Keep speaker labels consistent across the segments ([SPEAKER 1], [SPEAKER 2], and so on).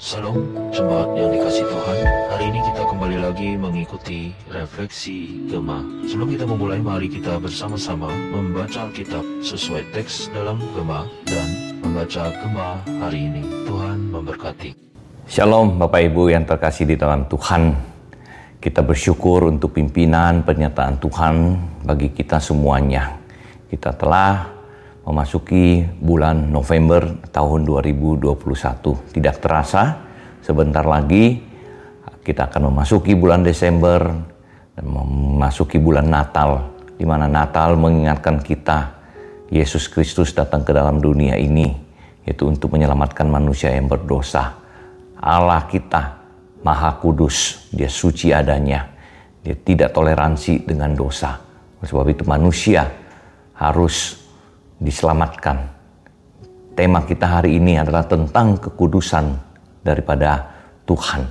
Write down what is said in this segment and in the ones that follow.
[SPEAKER 1] Salam jemaat yang dikasih Tuhan. Hari ini kita kembali lagi mengikuti refleksi Gema Sebelum kita memulai mari kita bersama-sama membaca Alkitab sesuai teks dalam Gema Dan membaca Gema hari ini. Tuhan memberkati.
[SPEAKER 2] Shalom Bapak Ibu yang terkasih di dalam Tuhan. Kita bersyukur untuk pimpinan pernyataan Tuhan bagi kita semuanya. Kita telah memasuki bulan November tahun 2021. Tidak terasa, sebentar lagi kita akan memasuki bulan Desember dan memasuki bulan Natal, di mana Natal mengingatkan kita Yesus Kristus datang ke dalam dunia ini, yaitu untuk menyelamatkan manusia yang berdosa. Allah kita Maha Kudus, Dia suci adanya, Dia tidak toleransi dengan dosa. Sebab itu manusia harus diselamatkan. Tema kita hari ini adalah tentang kekudusan daripada Tuhan.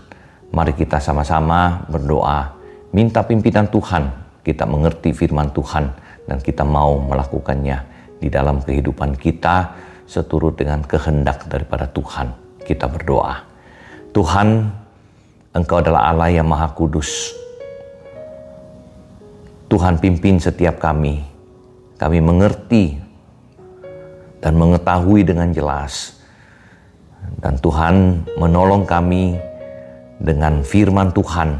[SPEAKER 2] Mari kita sama-sama berdoa, minta pimpinan Tuhan, kita mengerti firman Tuhan, dan kita mau melakukannya di dalam kehidupan kita seturut dengan kehendak daripada Tuhan. Kita berdoa. Tuhan, Engkau adalah Allah yang Maha Kudus. Tuhan pimpin setiap kami. Kami mengerti dan mengetahui dengan jelas. Dan Tuhan menolong kami dengan firman Tuhan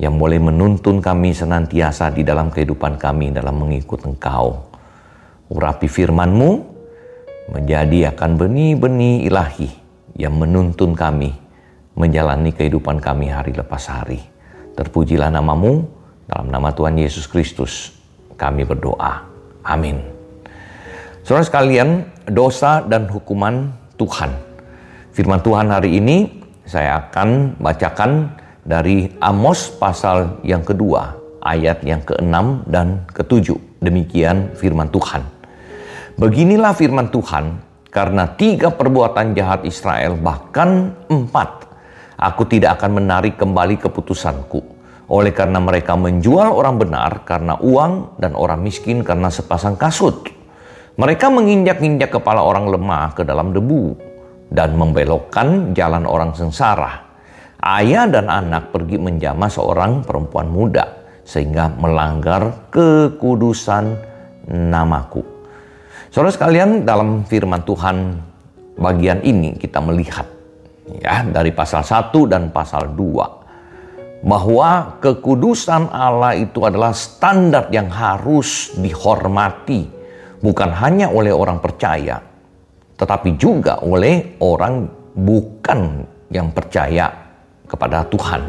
[SPEAKER 2] yang boleh menuntun kami senantiasa di dalam kehidupan kami dalam mengikut Engkau. Urapi firman-Mu menjadi akan benih-benih ilahi yang menuntun kami menjalani kehidupan kami hari lepas hari. Terpujilah namamu, dalam nama Tuhan Yesus Kristus kami berdoa. Amin. Saudara sekalian, dosa dan hukuman Tuhan. Firman Tuhan hari ini saya akan bacakan dari Amos pasal yang kedua, ayat yang ke-6 dan ke-7. Demikian firman Tuhan. Beginilah firman Tuhan, karena tiga perbuatan jahat Israel, bahkan empat, aku tidak akan menarik kembali keputusanku. Oleh karena mereka menjual orang benar karena uang dan orang miskin karena sepasang kasut. Mereka menginjak-injak kepala orang lemah ke dalam debu dan membelokkan jalan orang sengsara. Ayah dan anak pergi menjamah seorang perempuan muda sehingga melanggar kekudusan namaku. Saudara sekalian, dalam firman Tuhan bagian ini kita melihat ya dari pasal 1 dan pasal 2 bahwa kekudusan Allah itu adalah standar yang harus dihormati bukan hanya oleh orang percaya, tetapi juga oleh orang bukan yang percaya kepada Tuhan.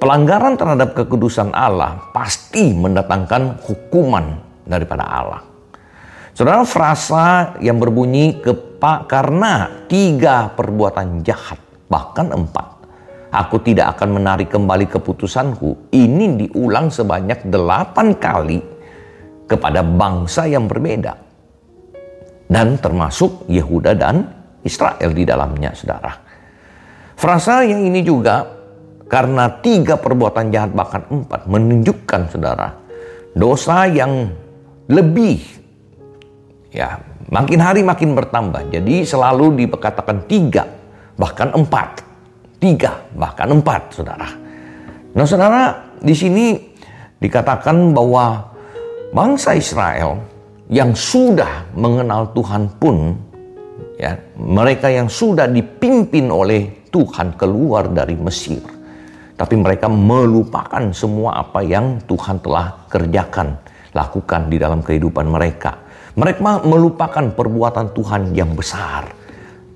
[SPEAKER 2] Pelanggaran terhadap kekudusan Allah pasti mendatangkan hukuman daripada Allah. Saudara, frasa yang berbunyi kepak karena tiga perbuatan jahat, bahkan empat. Aku tidak akan menarik kembali keputusanku. Ini diulang sebanyak delapan kali kepada bangsa yang berbeda. Dan termasuk Yehuda dan Israel di dalamnya, saudara. Frasa yang ini juga karena tiga perbuatan jahat bahkan empat menunjukkan saudara dosa yang lebih ya makin hari makin bertambah. Jadi selalu dikatakan tiga bahkan empat, tiga bahkan empat, saudara. Nah, saudara di sini dikatakan bahwa bangsa Israel yang sudah mengenal Tuhan pun ya mereka yang sudah dipimpin oleh Tuhan keluar dari Mesir tapi mereka melupakan semua apa yang Tuhan telah kerjakan lakukan di dalam kehidupan mereka mereka melupakan perbuatan Tuhan yang besar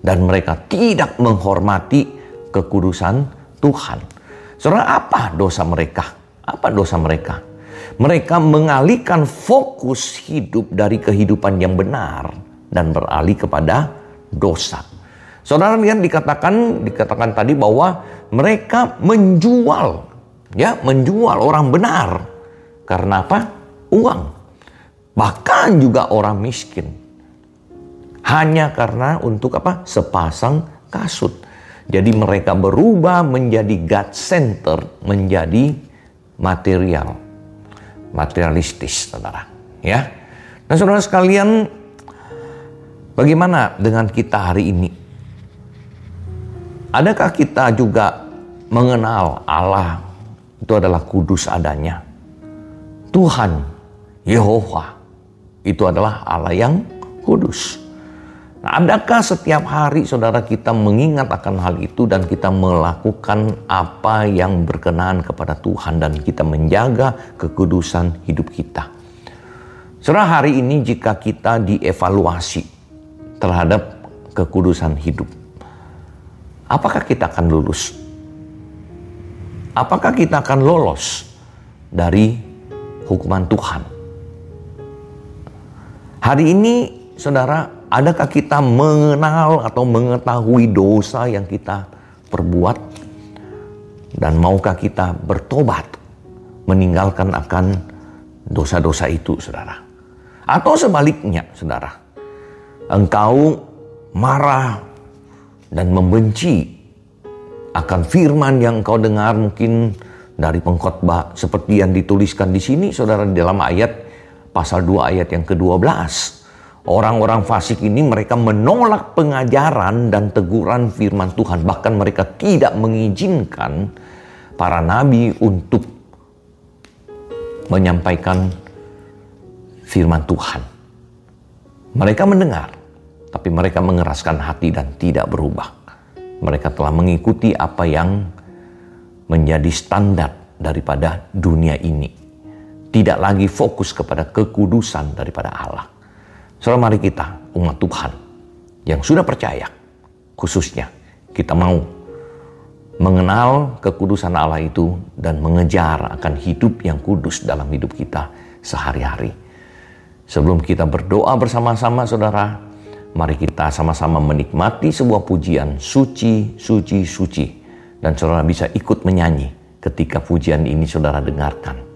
[SPEAKER 2] dan mereka tidak menghormati kekudusan Tuhan. Saudara, apa dosa mereka? Apa dosa mereka? Mereka mengalihkan fokus hidup dari kehidupan yang benar dan beralih kepada dosa. Saudara lihat dikatakan dikatakan tadi bahwa mereka menjual ya, menjual orang benar. Karena apa? Uang. Bahkan juga orang miskin. Hanya karena untuk apa? Sepasang kasut. Jadi mereka berubah menjadi God center, menjadi material materialistis, saudara. Ya, dan saudara sekalian, bagaimana dengan kita hari ini? Adakah kita juga mengenal Allah itu adalah kudus adanya? Tuhan Yehova itu adalah Allah yang kudus. Nah, adakah setiap hari saudara kita mengingat akan hal itu dan kita melakukan apa yang berkenan kepada Tuhan dan kita menjaga kekudusan hidup kita? Saudara hari ini jika kita dievaluasi terhadap kekudusan hidup, apakah kita akan lulus? Apakah kita akan lolos dari hukuman Tuhan? Hari ini saudara Adakah kita mengenal atau mengetahui dosa yang kita perbuat? Dan maukah kita bertobat meninggalkan akan dosa-dosa itu, saudara? Atau sebaliknya, saudara, engkau marah dan membenci akan firman yang engkau dengar mungkin dari pengkhotbah seperti yang dituliskan di sini, saudara, di dalam ayat pasal 2 ayat yang ke-12 Orang-orang fasik ini mereka menolak pengajaran dan teguran firman Tuhan. Bahkan mereka tidak mengizinkan para nabi untuk menyampaikan firman Tuhan. Mereka mendengar, tapi mereka mengeraskan hati dan tidak berubah. Mereka telah mengikuti apa yang menjadi standar daripada dunia ini. Tidak lagi fokus kepada kekudusan daripada Allah. Saudara mari kita umat Tuhan yang sudah percaya khususnya kita mau mengenal kekudusan Allah itu dan mengejar akan hidup yang kudus dalam hidup kita sehari-hari. Sebelum kita berdoa bersama-sama saudara, mari kita sama-sama menikmati sebuah pujian suci, suci, suci. Dan saudara bisa ikut menyanyi ketika pujian ini saudara dengarkan.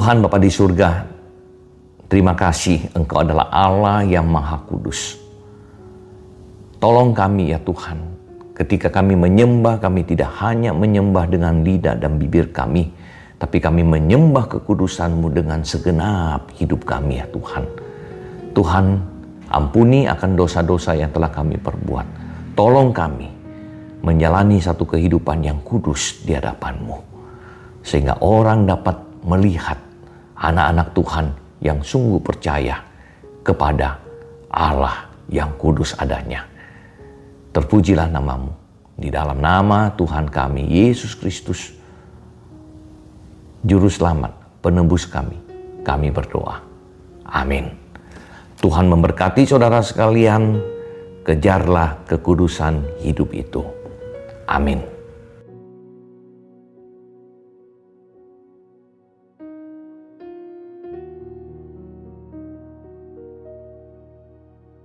[SPEAKER 2] Tuhan Bapa di surga, terima kasih Engkau adalah Allah yang Maha Kudus. Tolong kami ya Tuhan, ketika kami menyembah, kami tidak hanya menyembah dengan lidah dan bibir kami, tapi kami menyembah kekudusan-Mu dengan segenap hidup kami ya Tuhan. Tuhan, ampuni akan dosa-dosa yang telah kami perbuat. Tolong kami menjalani satu kehidupan yang kudus di hadapan-Mu. Sehingga orang dapat melihat anak-anak Tuhan yang sungguh percaya kepada Allah yang kudus adanya. Terpujilah namamu. Di dalam nama Tuhan kami, Yesus Kristus, Juru Selamat, penebus kami, kami berdoa. Amin. Tuhan memberkati saudara sekalian, kejarlah kekudusan hidup itu. Amin.